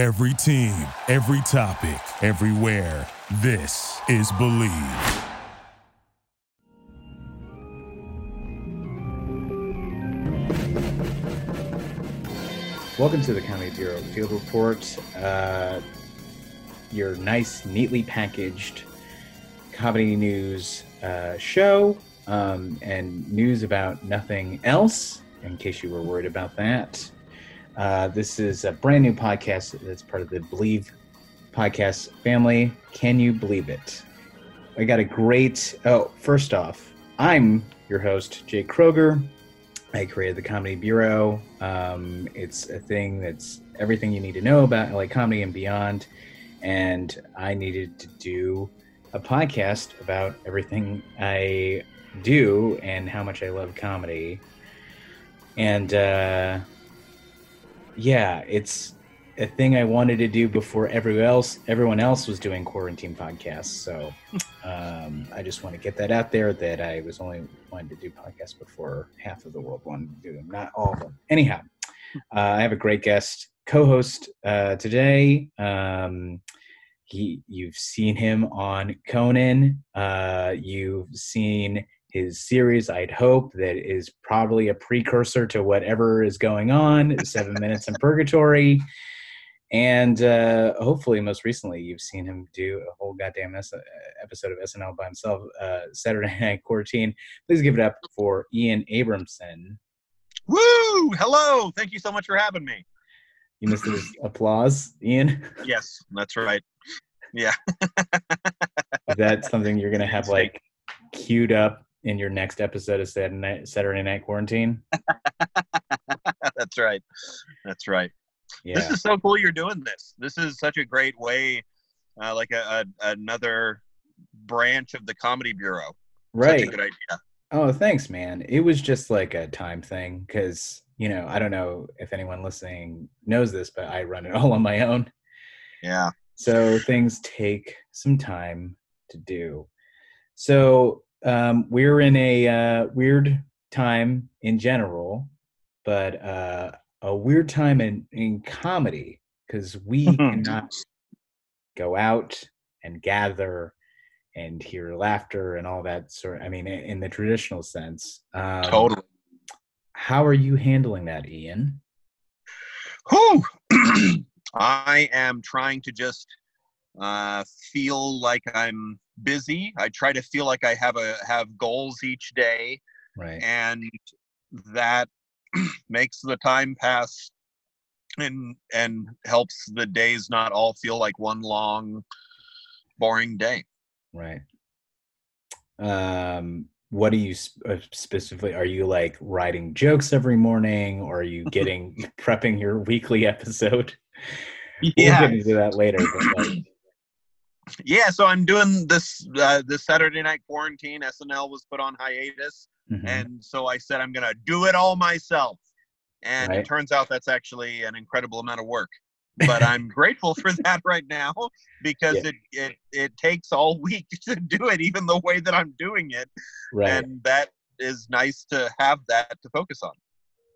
Every team, every topic, everywhere. This is Believe. Welcome to the Comedy Bureau Field Report. Uh, your nice, neatly packaged comedy news uh, show um, and news about nothing else, in case you were worried about that. Uh, this is a brand new podcast that's part of the Believe podcast family. Can you believe it? I got a great. Oh, first off, I'm your host, Jake Kroeger. I created the Comedy Bureau. Um, it's a thing that's everything you need to know about LA comedy and beyond. And I needed to do a podcast about everything I do and how much I love comedy. And uh, yeah, it's a thing I wanted to do before everyone else everyone else was doing quarantine podcasts. So um, I just want to get that out there that I was only wanting to do podcasts before half of the world wanted to do them, not all of them. Anyhow, uh, I have a great guest co-host uh, today. Um, he, you've seen him on Conan. Uh, you've seen his series. I'd hope that is probably a precursor to whatever is going on. Seven Minutes in Purgatory. And uh, hopefully, most recently, you've seen him do a whole goddamn S- episode of SNL by himself, uh, Saturday Night Quarantine. Please give it up for Ian Abramson. Woo! Hello. Thank you so much for having me. You missed his applause, Ian. Yes, that's right. Yeah. Is that something you're gonna have like queued up in your next episode of Saturday Night, Saturday Night Quarantine? that's right. That's right. Yeah. This is so cool you're doing this. This is such a great way, uh, like a, a, another branch of the Comedy Bureau. right. Such a good idea. Oh, thanks, man. It was just like a time thing because, you know, I don't know if anyone listening knows this, but I run it all on my own. Yeah. So things take some time to do. So um, we're in a uh, weird time in general, but uh, a weird time in, in comedy because we cannot go out and gather and hear laughter and all that sort. I mean, in, in the traditional sense. Um, Totally. How are you handling that, Ian? Whew. I am trying to just uh, feel like I'm busy. I try to feel like I have a have goals each day, Right. and that makes the time pass and and helps the days not all feel like one long boring day. Right. Um, what do you uh, specifically? Are you like writing jokes every morning, or are you getting prepping your weekly episode? We'll get into that later. But like, yeah. So I'm doing this uh, this Saturday night quarantine. SNL was put on hiatus, mhm. and so I said I'm gonna do it all myself. And Right. it turns out that's actually an incredible amount of work. But I'm grateful for that right now because Yeah. it, it it takes all week to do it, even the way that I'm doing it. right. And that is nice to have that to focus on.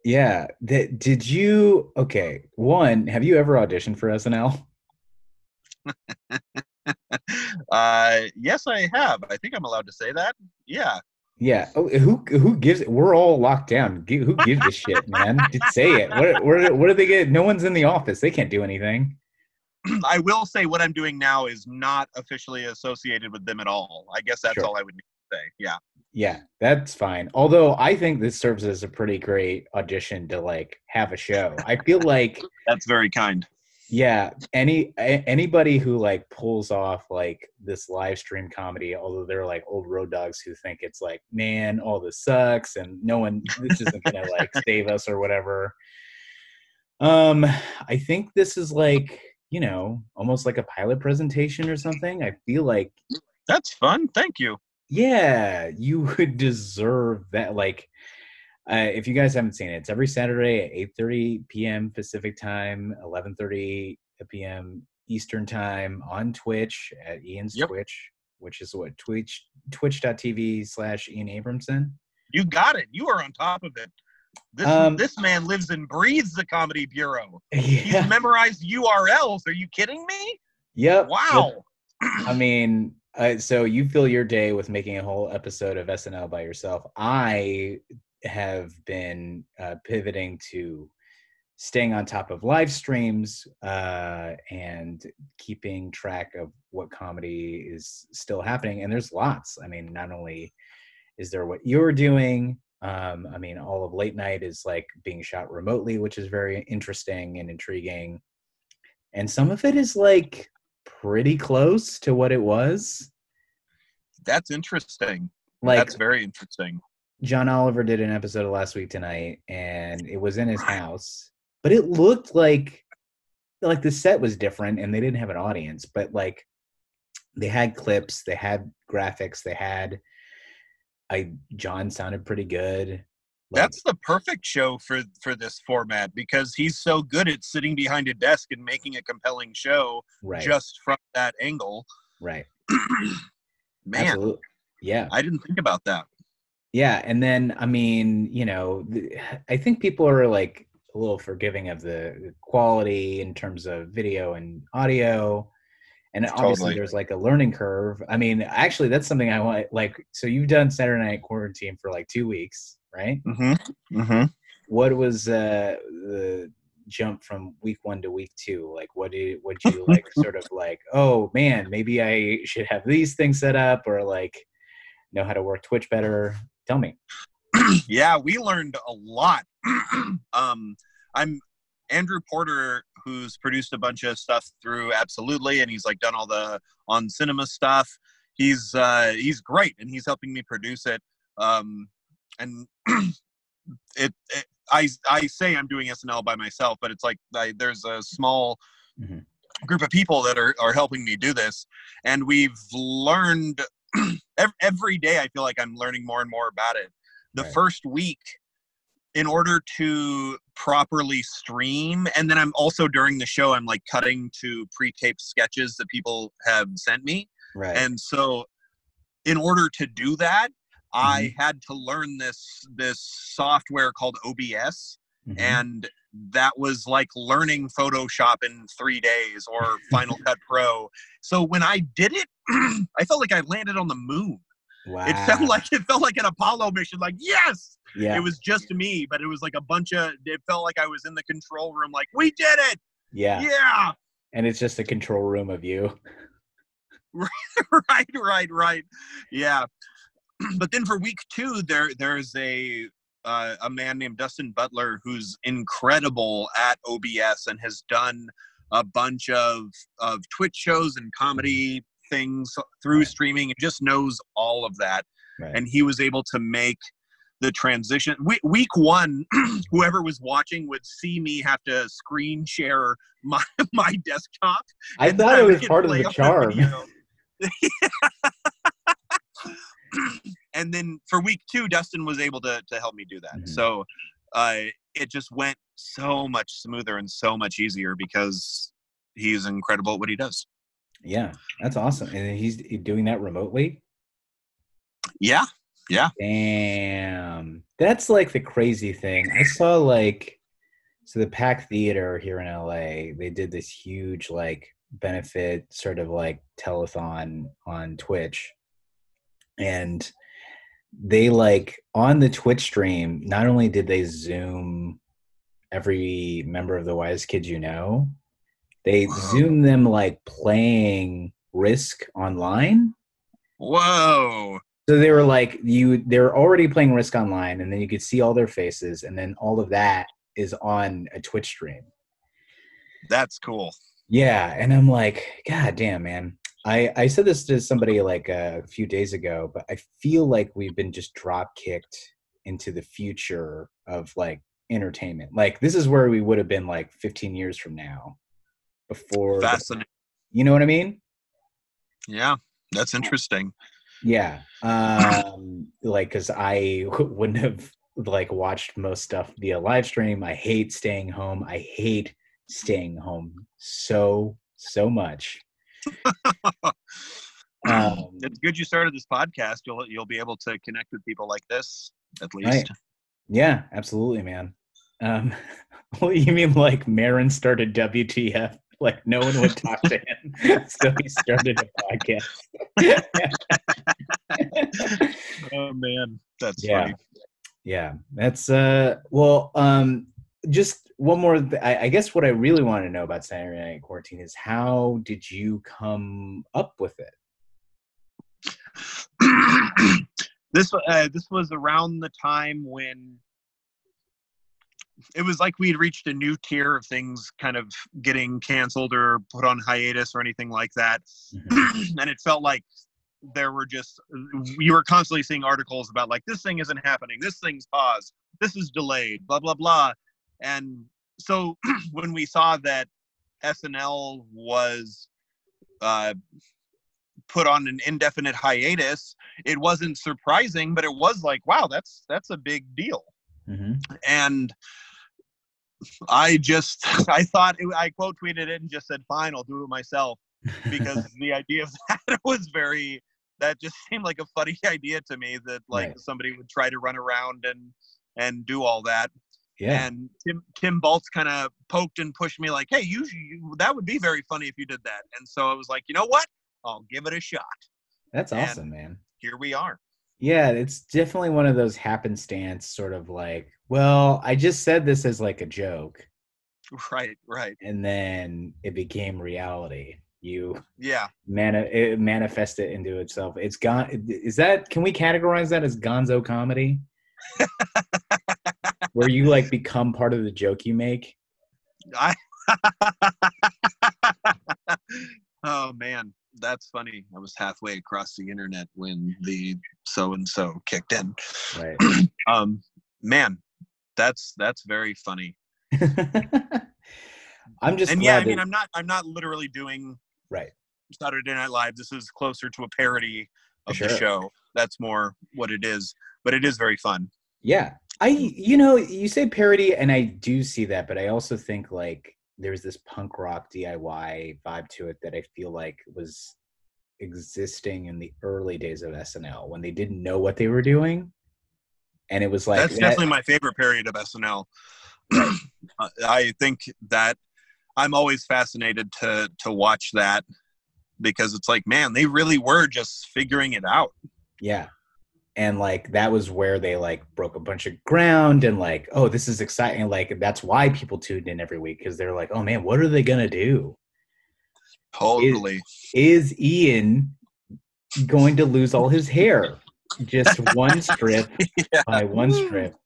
yeah. Th- did you? Okay. One. Have you ever auditioned for SNL? Uh, yes, I have. I think I'm allowed to say that. Yeah. Yeah. Oh, who who gives? We're all locked down. Who gives a shit, man? Just say it. What what what do they get? No one's in the office. They can't do anything. I will say what I'm doing now is not officially associated with them at all. I guess that's Sure. all I would need to say. Yeah. Yeah, that's fine. Although I think this serves as a pretty great audition to like have a show. I feel like That's very kind. Yeah, any anybody who like pulls off like this live stream comedy, although they're like old road dogs who think it's like, man, all this sucks and no one this isn't gonna like save us or whatever. Um, I think this is like, you know, almost like a pilot presentation or something. I feel like That's fun. Thank you. yeah you would deserve that like uh, if you guys haven't seen it it's every saturday at 8.30 p.m pacific time 11.30 p.m eastern time on twitch at ian's Yep. twitch which is what twitch twitch.tv slash ian abramson You got it. You are on top of it. This Um, this man lives and breathes the Comedy Bureau. Yeah. He's memorized URLs. Are you kidding me? Yep. Wow. I mean, uh, so you fill your day with making a whole episode of SNL by yourself. I have been uh, pivoting to staying on top of live streams uh, and keeping track of what comedy is still happening. And there's lots. I mean, not only is there what you're doing. Um, I mean, all of late night is like being shot remotely, which is very interesting and intriguing. And some of it is like pretty close to what it was. That's interesting. Like That's very interesting. John Oliver did an episode of Last Week Tonight, and it was in his house, but it looked like like the set was different, and they didn't have an audience, but like they had clips, they had graphics, they had. I John sounded pretty good. Like, That's the perfect show for for this format because he's so good at sitting behind a desk and making a compelling show right, just from that angle. right, Man, absolutely, yeah. I didn't think about that. Yeah, and then I mean, you know, I think people are like a little forgiving of the quality in terms of video and audio. And obviously there's like a learning curve. I mean, actually that's something I want like so you've done Saturday night quarantine for like 2 weeks, right? Mm-hmm. Mm-hmm. What was uh the jump from week 1 to week 2? Like what did what you like sort of like, oh man, maybe I should have these things set up or like know how to work Twitch better? Tell me. yeah, we learned a lot. um, I'm Andrew Porter, who's produced a bunch of stuff through Absolutely, and he's like done all the on cinema stuff. He's uh, he's great, and he's helping me produce it. Um, and it, it, I I say I'm doing SNL by myself, but it's like I, there's a small Mhm. group of people that are are helping me do this, and we've learned every day. I feel like I'm learning more and more about it. The Right. first week, in order to properly stream, and then I'm also during the show, I'm like cutting to pre-taped sketches that people have sent me, Right. and so in order to do that, I mm-hmm. had to learn this this software called OBS Mhm. and that was like learning photoshop in three days or final cut pro. So when i did it i felt like i landed on the moon. Wow. it felt like it felt like an apollo mission like yes! Yeah, it was just me but it was like a bunch of it felt like i was in the control room like we did it! Yeah, yeah! And it's just a control room of you. right right right. Yeah. But then for week two there there's a uh, a man named dustin butler who's incredible at obs and has done a bunch of of twitch shows and comedy things through Right. streaming and just knows all of that Right. and he was able to make the transition week, week one whoever was watching would see me have to screen share my my desktop I thought it was part of the charm. and then for week two, Dustin was able to to help me do that. Mhm. So uh, it just went so much smoother and so much easier because he's incredible at what he does. Yeah, that's awesome. And he's doing that remotely. Yeah, yeah, Damn, that's like the crazy thing. I saw like so the Pack Theater here in LA. They did this huge like benefit sort of like telethon on Twitch, and they like on the Twitch stream. Not only did they zoom every member of the Wise Kids you know, they Wow. zoom them like playing Risk online. whoa, So they were like you they're already playing Risk Online and then you could see all their faces and then all of that is on a Twitch stream. that's cool. Yeah, and I'm like, God damn, man. I I said this to somebody like a few days ago, but I feel like we've been just drop kicked into the future of like entertainment. Like this is where we would have been like 15 years from now before the- Fascinating. you know what I mean? Yeah, that's interesting. Yeah. Um like cuz I wouldn't have like watched most stuff via live stream. I hate staying home. I hate staying home so so much. Um, it's good you started this podcast. You'll you'll be able to connect with people like this at least. Right. Yeah, absolutely, man. Um, well, you mean like Maron started WTF? Like no one would talk to him, so he started a podcast. oh man, that's Yeah. funny. yeah, that's uh. Well, um, just one more. Th- I, I guess what I really want to know about Saturday Night Quarantine is how did you come up with it? this uh, this was around the time when it was like we'd reached a new tier of things kind of getting canceled or put on hiatus or anything like that Mhm. and it felt like there were just you were constantly seeing articles about like this thing isn't happening this thing's paused this is delayed blah blah blah and so when we saw that snl was uh, put on an indefinite hiatus it wasn't surprising but it was like wow that's that's a big deal Mhm. and i just i thought it, i quote tweeted it and just said fine i'll do it myself because the idea of that was very that just seemed like a funny idea to me that like Right. somebody would try to run around and and do all that yeah, and tim tim baltz kind of poked and pushed me like hey you, you that would be very funny if you did that and so i was like you know what i'll give it a shot that's and- awesome, man. here we are Yeah, it's definitely one of those happenstance sort of like, well, I just said this as like a joke, right right and then it became reality. You yeah mani- it manifest it into itself. It's gone. Is that? Can we categorize that as Gonzo comedy? Where you like become part of the joke you make. I oh man, that's funny. I was halfway across the internet when the so and so kicked in. Right. Um, man, that's that's very funny. I'm just and yeah, I that- mean, I'm not I'm not literally doing right. Saturday Night Live. This is closer to a parody of Sure. the show. That's more what it is. But it is very fun. Yeah. I you know, you say parody and I do see that, but I also think like there's this punk rock DIY vibe to it that I feel like was existing in the early days of SNL when they didn't know what they were doing. And it was like that's that- definitely my favorite period of SNL. I think that I'm always fascinated to to watch that because it's like, man, they really were just figuring it out. Yeah. And like that was where they like broke a bunch of ground and like, oh, this is exciting. Like that's why people tuned in every week because they're like, oh man, what are they gonna do? Totally. Is Ian going to lose all his hair? Just one strip Yeah. by one strip.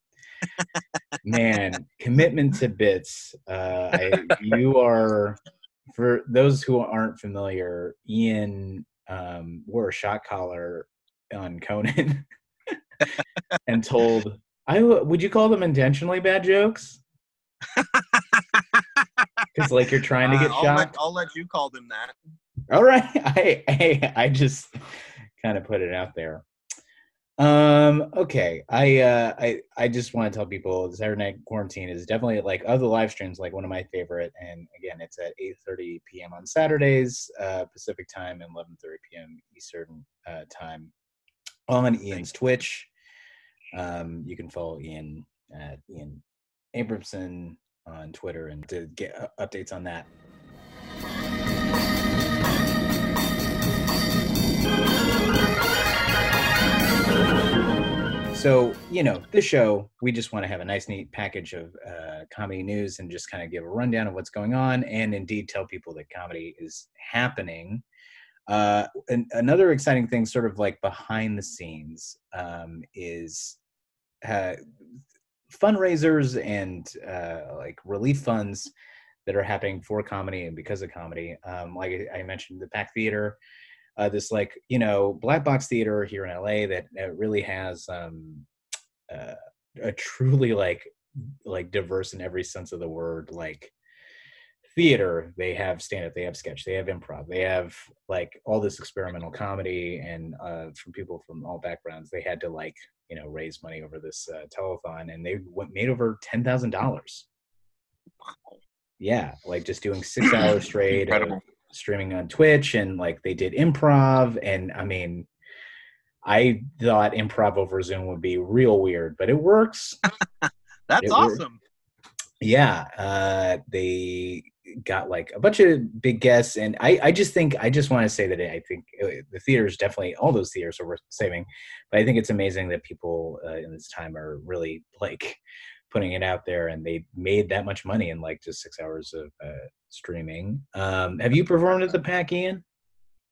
Man, commitment to bits. Uh, I, you are, for those who aren't familiar, Ian um, wore a shot collar on Conan and told, I would you call them intentionally bad jokes? Because like you're trying to Uh, get I'll, shot. let, I'll let you call them that. All right. I I, I just kind of put it out there. Um, okay. I uh I I just want to tell people Saturday Night Quarantine is definitely like of the live streams, like one of my favorite. And again, it's at 8:30 p.m. on Saturdays, uh Pacific time and 11:30 p.m. Eastern uh time on Ian's Twitch. Um, you can follow Ian at Ian Abramson on Twitter and to get uh, updates on that. So, you know, this show, we just want to have a nice, neat package of uh, comedy news and just kind of give a rundown of what's going on and indeed tell people that comedy is happening. Uh, and another exciting thing, sort of like behind the scenes, um, is uh, fundraisers and uh, like relief funds that are happening for comedy and because of comedy. Um, like I mentioned, the Pack Theater uh, this like you know black box theater here in LA that, really has um, uh, a truly like like diverse in every sense of the word like theater they have stand up they have sketch they have improv they have like all this experimental comedy and uh, from people from all backgrounds they had to like you know raise money over this uh, telethon and they went, made over ten thousand dollars yeah like just doing six hours straight streaming on Twitch and like they did improv and I mean I thought improv over Zoom would be real weird, but it works. That's It awesome. Yeah, uh, they got like a bunch of big guests, and I, I just think I just want to say that I think uh, the theaters definitely all those theaters are worth saving, but I think it's amazing that people uh, in this time are really like putting it out there, and they made that much money in like just six hours of uh, streaming. Um, have you performed at the Pack, Ian?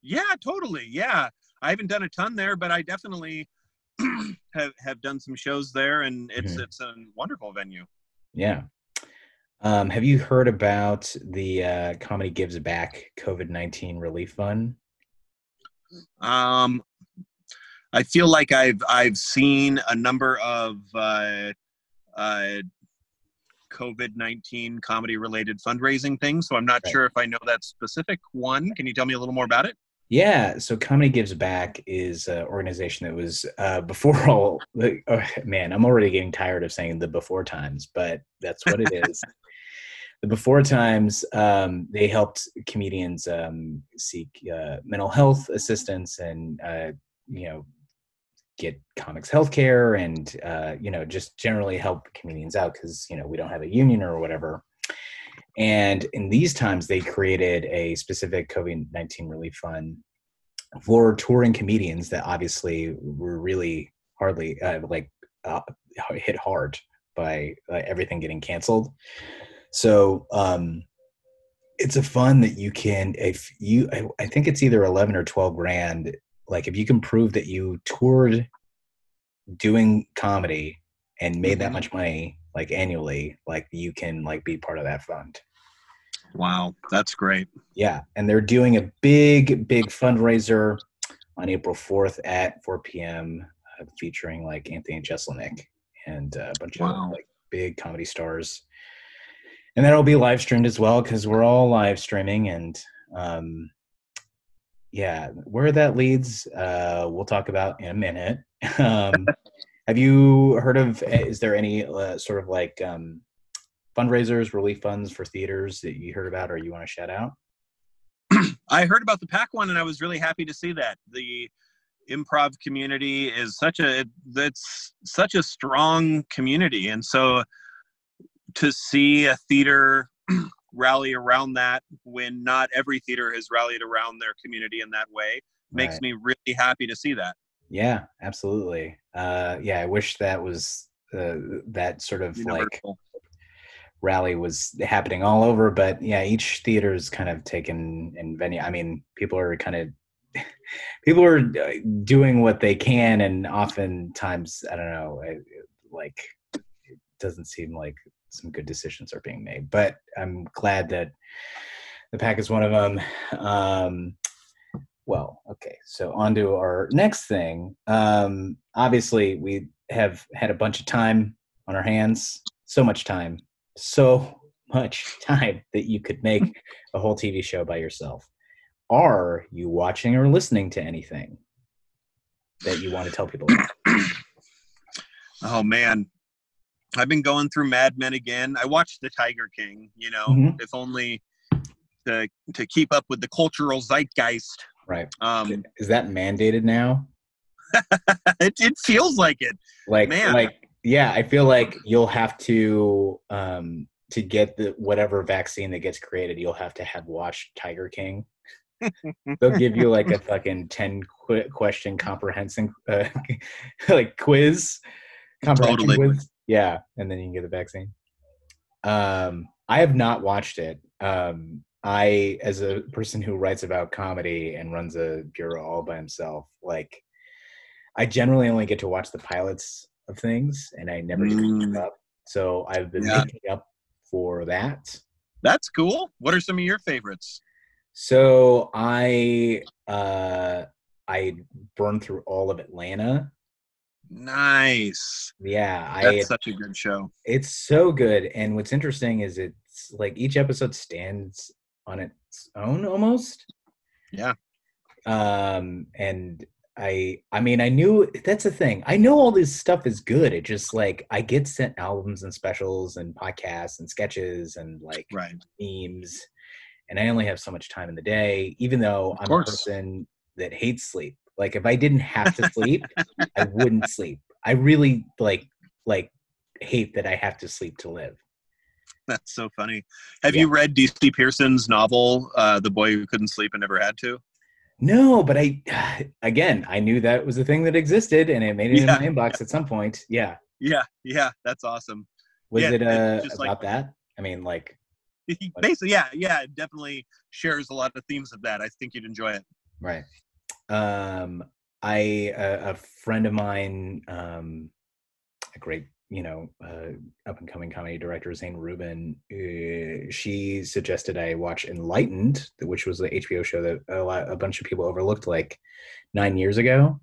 Yeah, totally. Yeah, I haven't done a ton there, but I definitely have have done some shows there, and it's Mhm. it's a wonderful venue. Yeah. Um, have you heard about the uh, Comedy Gives Back COVID nineteen relief fund? Um, I feel like I've I've seen a number of uh, uh, COVID nineteen comedy related fundraising things, so I'm not Right. sure if I know that specific one. Can you tell me a little more about it? Yeah, so Comedy Gives Back is an organization that was uh, before all. Like, oh, man, I'm already getting tired of saying the before times, but that's what it is. The before times, um, they helped comedians um, seek uh, mental health assistance and uh, you know get comics health care and uh, you know just generally help comedians out because you know we don't have a union or whatever. And in these times, they created a specific COVID 19 relief fund for touring comedians that obviously were really hardly uh, like uh, hit hard by uh, everything getting canceled. So um, it's a fund that you can, if you, I, I think it's either 11 or 12 grand. Like if you can prove that you toured doing comedy and made that Mhm. much money like annually, like you can like be part of that fund. Wow, that's great. Yeah, and they're doing a big, big fundraiser on April 4th at 4 p.m. Uh, featuring like Anthony Jeselnik and uh, a bunch Wow. of like big comedy stars. And that'll be live streamed as well because we're all live streaming. And um, yeah, where that leads, uh, we'll talk about in a minute. Um, have you heard of? Is there any uh, sort of like um, fundraisers, relief funds for theaters that you heard about or you want to shout out? I heard about the pack one, and I was really happy to see that the improv community is such a that's such a strong community, and so to see a theater rally around that when not every theater has rallied around their community in that way makes Right. me really happy to see that. Yeah, absolutely. Uh, yeah, I wish that was uh, that sort of like rally was happening all over. But yeah, each theater is kind of taken in venue. I mean, people are kind of people are uh, doing what they can, and oftentimes, I don't know, like it doesn't seem like some good decisions are being made. But I'm glad that the pack is one of them. Um, well, okay. So on to our next thing. Um, obviously, we have had a bunch of time on our hands. So much time. So much time that you could make a whole TV show by yourself. Are you watching or listening to anything that you want to tell people about? Oh man, I've been going through Mad Men again. I watched The Tiger King. You know, Mhm. if only to to keep up with the cultural zeitgeist. Right. Um, Is that mandated now? it, it feels like it. like Man. like yeah i feel like you'll have to um to get the whatever vaccine that gets created you'll have to have watched tiger king they'll give you like a fucking 10 qu- question comprehension uh, like quiz comprehension Totally. quiz yeah and then you can get the vaccine um i have not watched it um i as a person who writes about comedy and runs a bureau all by himself like i generally only get to watch the pilots of things and i never get Mm. up so i've been Yeah. making up for that That's cool. What are some of your favorites? so i uh i burned through all of atlanta Nice. yeah i That's such a good show. It's so good. And what's interesting is it's like each episode stands on its own almost. Yeah. Um and I I mean I knew that's the thing. I know all this stuff is good. It just like I get sent albums and specials and podcasts and sketches and like Right. memes and I only have so much time in the day even though Of I'm a person that hates sleep. Like if I didn't have to sleep, I wouldn't sleep. I really like like hate that I have to sleep to live. That's so funny. Have Yeah. you read DC Pierson's novel, uh, "The Boy Who Couldn't Sleep and Never Had to"? No, but I again, I knew that was a thing that existed, and it made it Yeah. in my inbox at some point. Yeah, Yeah, yeah, that's awesome. was Yeah, it uh, about like- that? I mean, like, Basically, yeah, yeah, it definitely shares a lot of themes of that. I think you'd enjoy it. right? Um, I a, a friend of mine, um, a great you know uh, up and coming comedy director Zane Rubin. Uh, she suggested I watch Enlightened, which was the HBO show that a, lot, a bunch of people overlooked like nine years ago.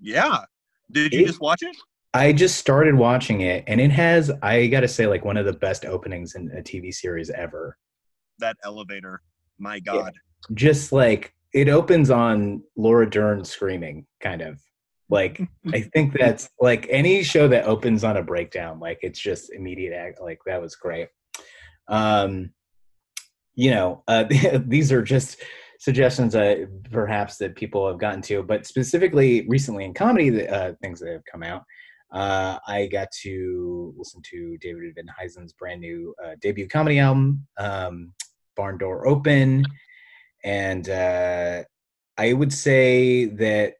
Yeah. Did you It- just watch it? I just started watching it, and it has, I got to say, like one of the best openings in a TV series ever. That elevator. My God. Just like it opens on Laura Dern screaming, kind of. Like, I think that's like any show that opens on a breakdown, like it's just immediate act. Like, that was great. Um, you know, uh, these are just suggestions uh, perhaps that people have gotten to, but specifically recently in comedy, the, uh, things that have come out. Uh, I got to listen to David Van Huysen's brand new uh, debut comedy album, um, Barn Door Open, and uh, I would say that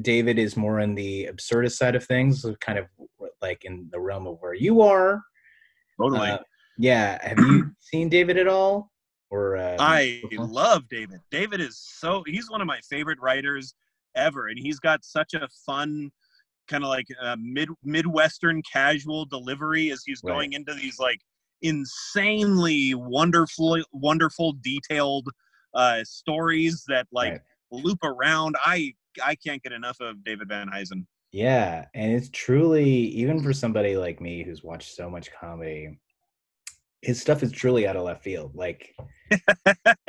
David is more on the absurdist side of things, kind of like in the realm of where you are. Totally. Uh, yeah, have you seen David at all? Or uh, I love David. David is so he's one of my favorite writers ever, and he's got such a fun kind of like uh, mid midwestern casual delivery as he's Right. going into these like insanely wonderful, wonderful, detailed uh, stories that like Right. loop around. I I can't get enough of David Van Huysen. Yeah, and it's truly even for somebody like me who's watched so much comedy, his stuff is truly out of left field. Like,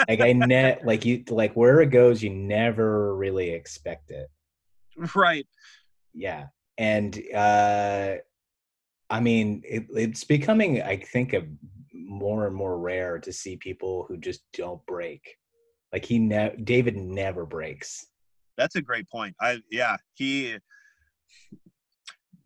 like I net like you like where it goes, you never really expect it. Right. Yeah, and uh, I mean, it, it's becoming, I think, a more and more rare to see people who just don't break. Like he, ne- David never breaks. That's a great point. I yeah, he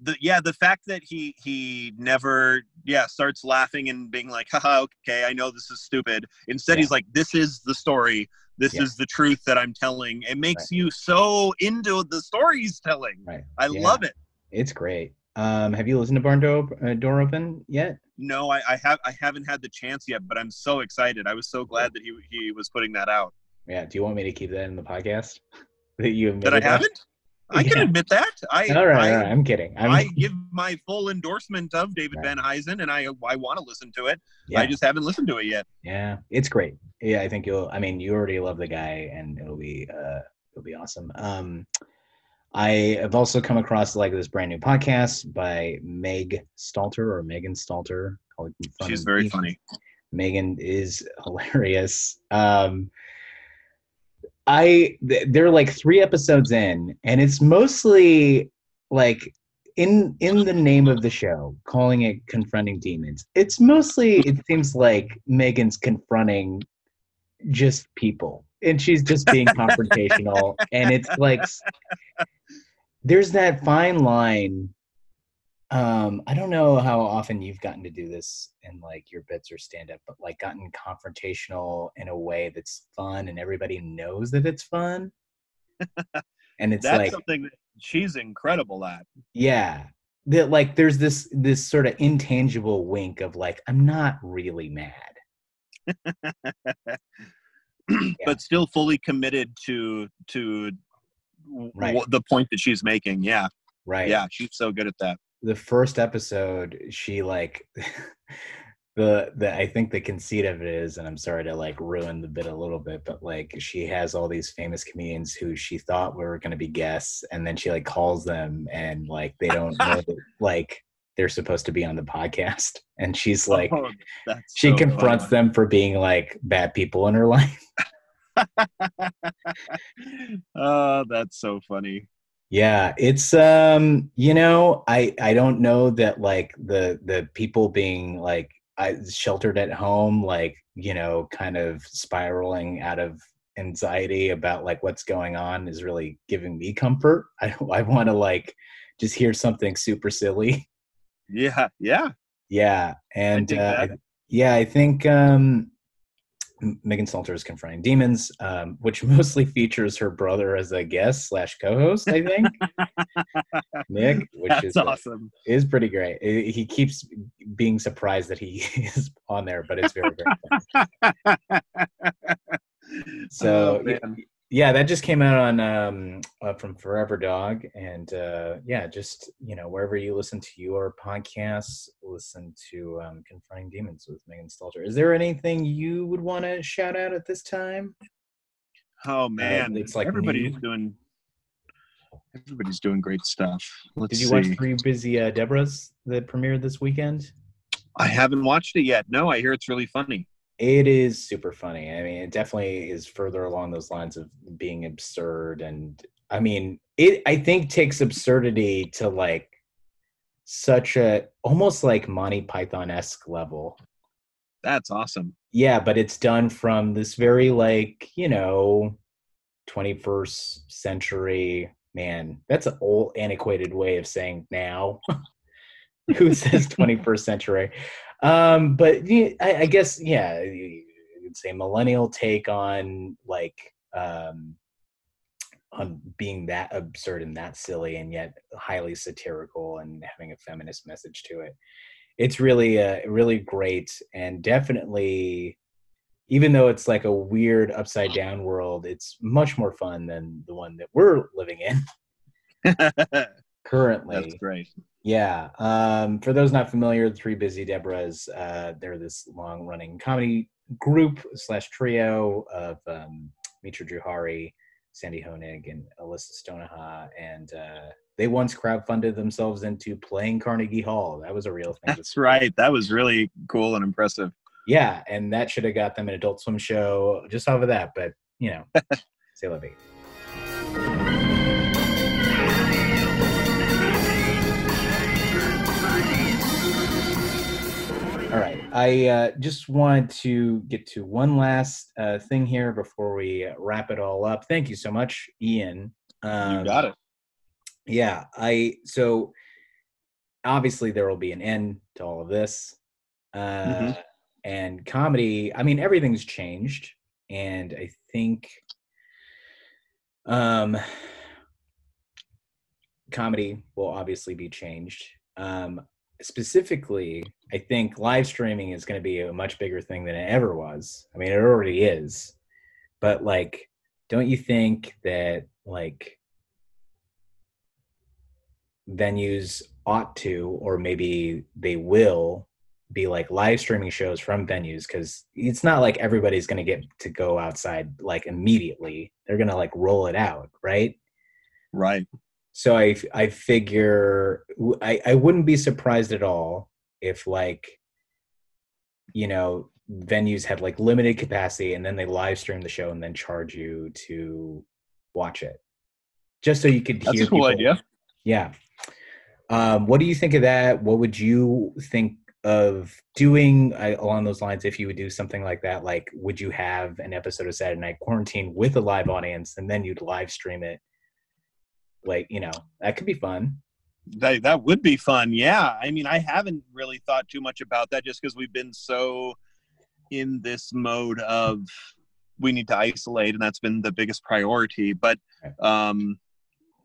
the yeah, the fact that he he never yeah, starts laughing and being like, haha, okay, I know this is stupid. Instead Yeah. he's like, This is the story. This Yeah. is the truth that I'm telling. It makes you so into the story he's telling. Right. I Yeah. love it. It's great. Um, have you listened to Barn Door, uh, Door Open yet? No, I, I have I haven't had the chance yet, but I'm so excited. I was so glad that he he was putting that out. Yeah. Do you want me to keep that in the podcast? That you That I haven't? I can admit that. I All right, I, all right. I'm kidding. I'm, I give my full endorsement of David Right. Van Huysen, and I I want to listen to it. yeah, I just haven't listened to it yet. yeah, it's great. Yeah, I think you'll. I mean, you already love the guy, and it'll be uh, it'll be awesome. Um, I have also come across like this brand new podcast by Meg Stalter or Megan Stalter. She's very funny. Megan is hilarious. Um, I th- they're like three episodes in, and it's mostly like in in the name of the show, calling it confronting demons. It's mostly it seems like Megan's confronting just people, and she's just being confrontational, and it's like there's that fine line um i don't know how often you've gotten to do this in like your bits or stand up but like gotten confrontational in a way that's fun and everybody knows that it's fun? And it's That's like something that she's incredible at. yeah. That like there's this this sort of intangible wink of like i'm not really mad. But still fully committed to to Right. w- the point that she's making. Yeah, right yeah, she's so good at that. the first episode she like the the i think the conceit of it is and i'm sorry to like ruin the bit a little bit but like she has all these famous comedians who she thought were going to be guests and then she like calls them and like they don't know that like they're supposed to be on the podcast and she's like Oh, she so confronts funny. them for being like bad people in her life oh, that's so funny. Yeah, it's um, you know, I I don't know that like the the people being like I, sheltered at home, like you know, kind of spiraling out of anxiety about like what's going on is really giving me comfort. I I want to like just hear something super silly. Yeah, yeah. Yeah, and uh, I, yeah, I think um, Megan Stalter is confronting demons, um, which mostly features her brother as a guest slash co-host. I think Nick, which That's is awesome. is pretty great. He keeps being surprised that he is on there, but it's very very fun. So Oh, y- man. Yeah, that just came out on um, uh, from Forever Dog, and uh, yeah, just you know wherever you listen to your podcasts, listen to um, Confronting Demons with Megan Stalter. Is there anything you would want to shout out at this time? oh man, it's like everybody's new. doing. Everybody's doing great stuff. Let's Did you see. watch Three Busy uh, Debras that premiered this weekend? I haven't watched it yet. No, I hear it's really funny. It is super funny. I mean, it definitely is further along those lines of being absurd, and I mean, it. I think takes absurdity to like such a almost like Monty Python esque level. That's awesome. Yeah, but it's done from this very like you know, twenty first century man. That's an old antiquated way of saying now. Who says twenty first century? Um, but I, I guess yeah, you could say millennial take on like um on being that absurd and that silly and yet highly satirical and having a feminist message to it. It's really uh really great and definitely even though it's like a weird upside down world, it's much more fun than the one that we're living in That's currently. great. Yeah. Um, for those not familiar, the Three Busy Debras, uh, they're this long running comedy group slash trio of um, Mitra Jouhari, Sandy Honig, and Alyssa Stonoha. And uh, they once crowdfunded themselves into playing Carnegie Hall. That was a real thing. That's right. That was really cool and impressive. Yeah. And that should have got them an adult swim show just off of that. But, you know, say la vie. I uh, just wanted to get to one last uh, thing here before we wrap it all up. Thank you so much, Ian. Um, you got it. Yeah. I so obviously there will be an end to all of this, uh, Mhm. and comedy. I mean, everything's changed, and I think um, comedy will obviously be changed. Um, specifically, I think live streaming is going to be a much bigger thing than it ever was. I mean, it already is. But like, don't you think that like venues ought to, or maybe they will, be like live streaming shows from venues? Because it's not like everybody's going to get to go outside like immediately. They're going to like roll it out, right? Right. So I I figure I I wouldn't be surprised at all if like you know venues had like limited capacity and then they live stream the show and then charge you to watch it. Just so you could That's hear a cool people- idea. yeah. Um what do you think of that? What would you think of doing uh, along those lines if you would do something like that? Like would you have an episode of saturday night quarantine with a live audience and then you'd live stream it like you know that could be fun That that would be fun. Yeah. I mean, I haven't really thought too much about that just because we've been so in this mode of we need to isolate, and that's been the biggest priority. But um,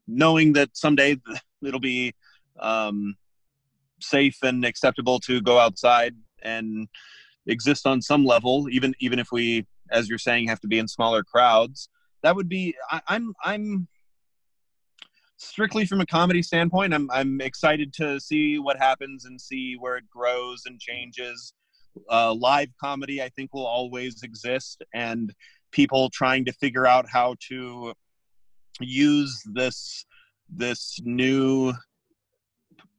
knowing that someday it'll be um, safe and acceptable to go outside and exist on some level, even even if we, as you're saying, have to be in smaller crowds, that would be. I, I'm I'm strictly from a comedy standpoint, I'm I'm excited to see what happens and see where it grows and changes. Uh, live comedy, I think, will always exist, and people trying to figure out how to use this this new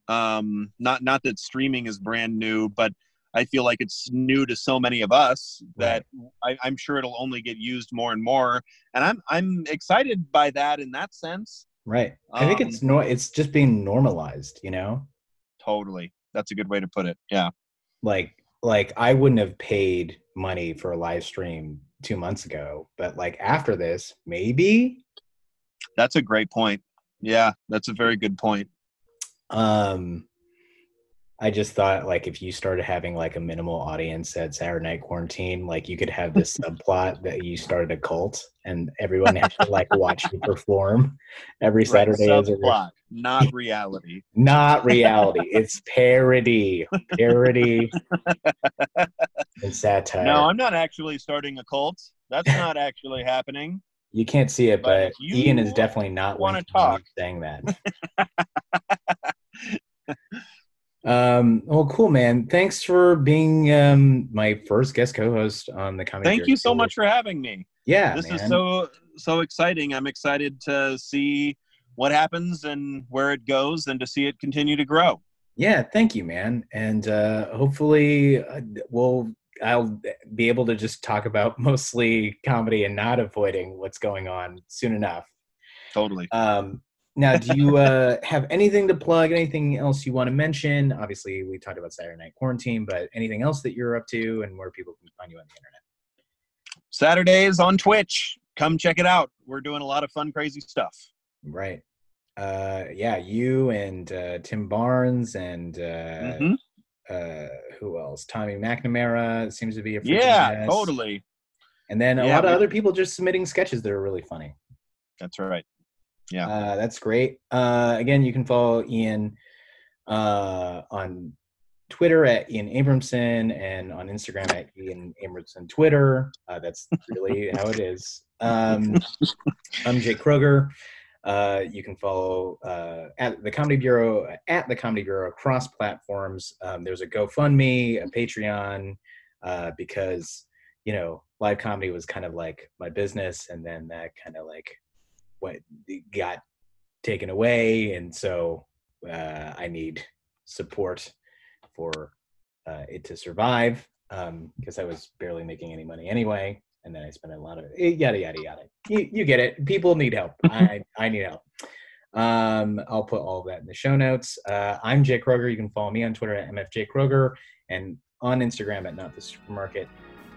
um not not that streaming is brand new but i feel like it's new to so many of us that I, i'm sure it'll only get used more and more. And i'm i'm excited by that in that sense right i think Um, it's no it's just being normalized you know Totally. That's a good way to put it. Yeah. like like i wouldn't have paid money for a live stream two months ago. But like after this, maybe. That's a great point. Yeah, that's a very good point. Um, I just thought like if you started having like a minimal audience at Saturday Night Quarantine, like you could have this subplot that you started a cult and everyone has to like watch you perform every Saturday right, as a subplot, not reality. not reality. it's parody, parody, and satire. No, I'm not actually starting a cult. That's not actually happening. You can't see it, But but, Ian is definitely not wanna talk. saying that. um. Well, cool, man. Thanks for being um my first guest co-host on the comedy. Thank Bureau you so much for having me. Yeah, this is so so exciting. I'm excited to see what happens and where it goes and to see it continue to grow. Yeah, thank you, man. And uh, hopefully, uh, we'll I'll be able to just talk about mostly comedy and not avoiding what's going on soon enough. Totally. Um, now, do you uh, have anything to plug? Anything else you want to mention? Obviously, we talked about Saturday Night Quarantine, but anything else that you're up to and where people can find you on the internet? Saturdays on Twitch. Come check it out. We're doing a lot of fun, crazy stuff. Right. Uh, yeah, you and uh, Tim Barnes and uh, Mhm. uh, who else? Tommy McNamara seems to be a Yeah, mess. totally. And then a Yeah, lot of other people just submitting sketches that are really funny. That's right. Yeah. Uh, that's great. Uh, again, you can follow Ian uh, on Twitter at Ian Abramson and on Instagram at Ian Abramson Twitter. Uh, that's really how it is. Um, I'm Jake Kroeger. Uh, you can follow uh, at the Comedy Bureau at the Comedy Bureau across platforms. Um, there's a GoFundMe, a Patreon, uh, because you know live comedy was kind of like my business, and then that kind of like what got taken away, and so uh, I need support for uh, it to survive because I was barely making any money anyway, and then I spent a lot of eh, yada yada yada. You, you get it. People need help. I I need help. Um, I'll put all of that in the show notes. Uh, I'm Jake Kroeger. You can follow me on Twitter at mfj kroger and on Instagram at not the supermarket.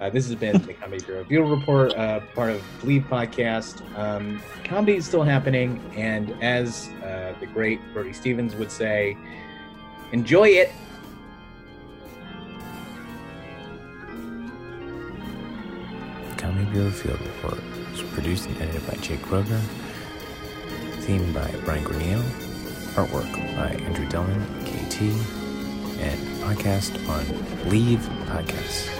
Uh, this has been the Comedy Bureau Bureau Report, uh, part of Bleav podcast. Um, comedy is still happening, and as uh, the great Brody Stevens would say, enjoy it. The Comedy Bureau Field Report is produced and edited by Jake Kroeger. Theme by Brian Granillo. Artwork by Andrew Dillon, KT. And podcast on Bleav Podcasts.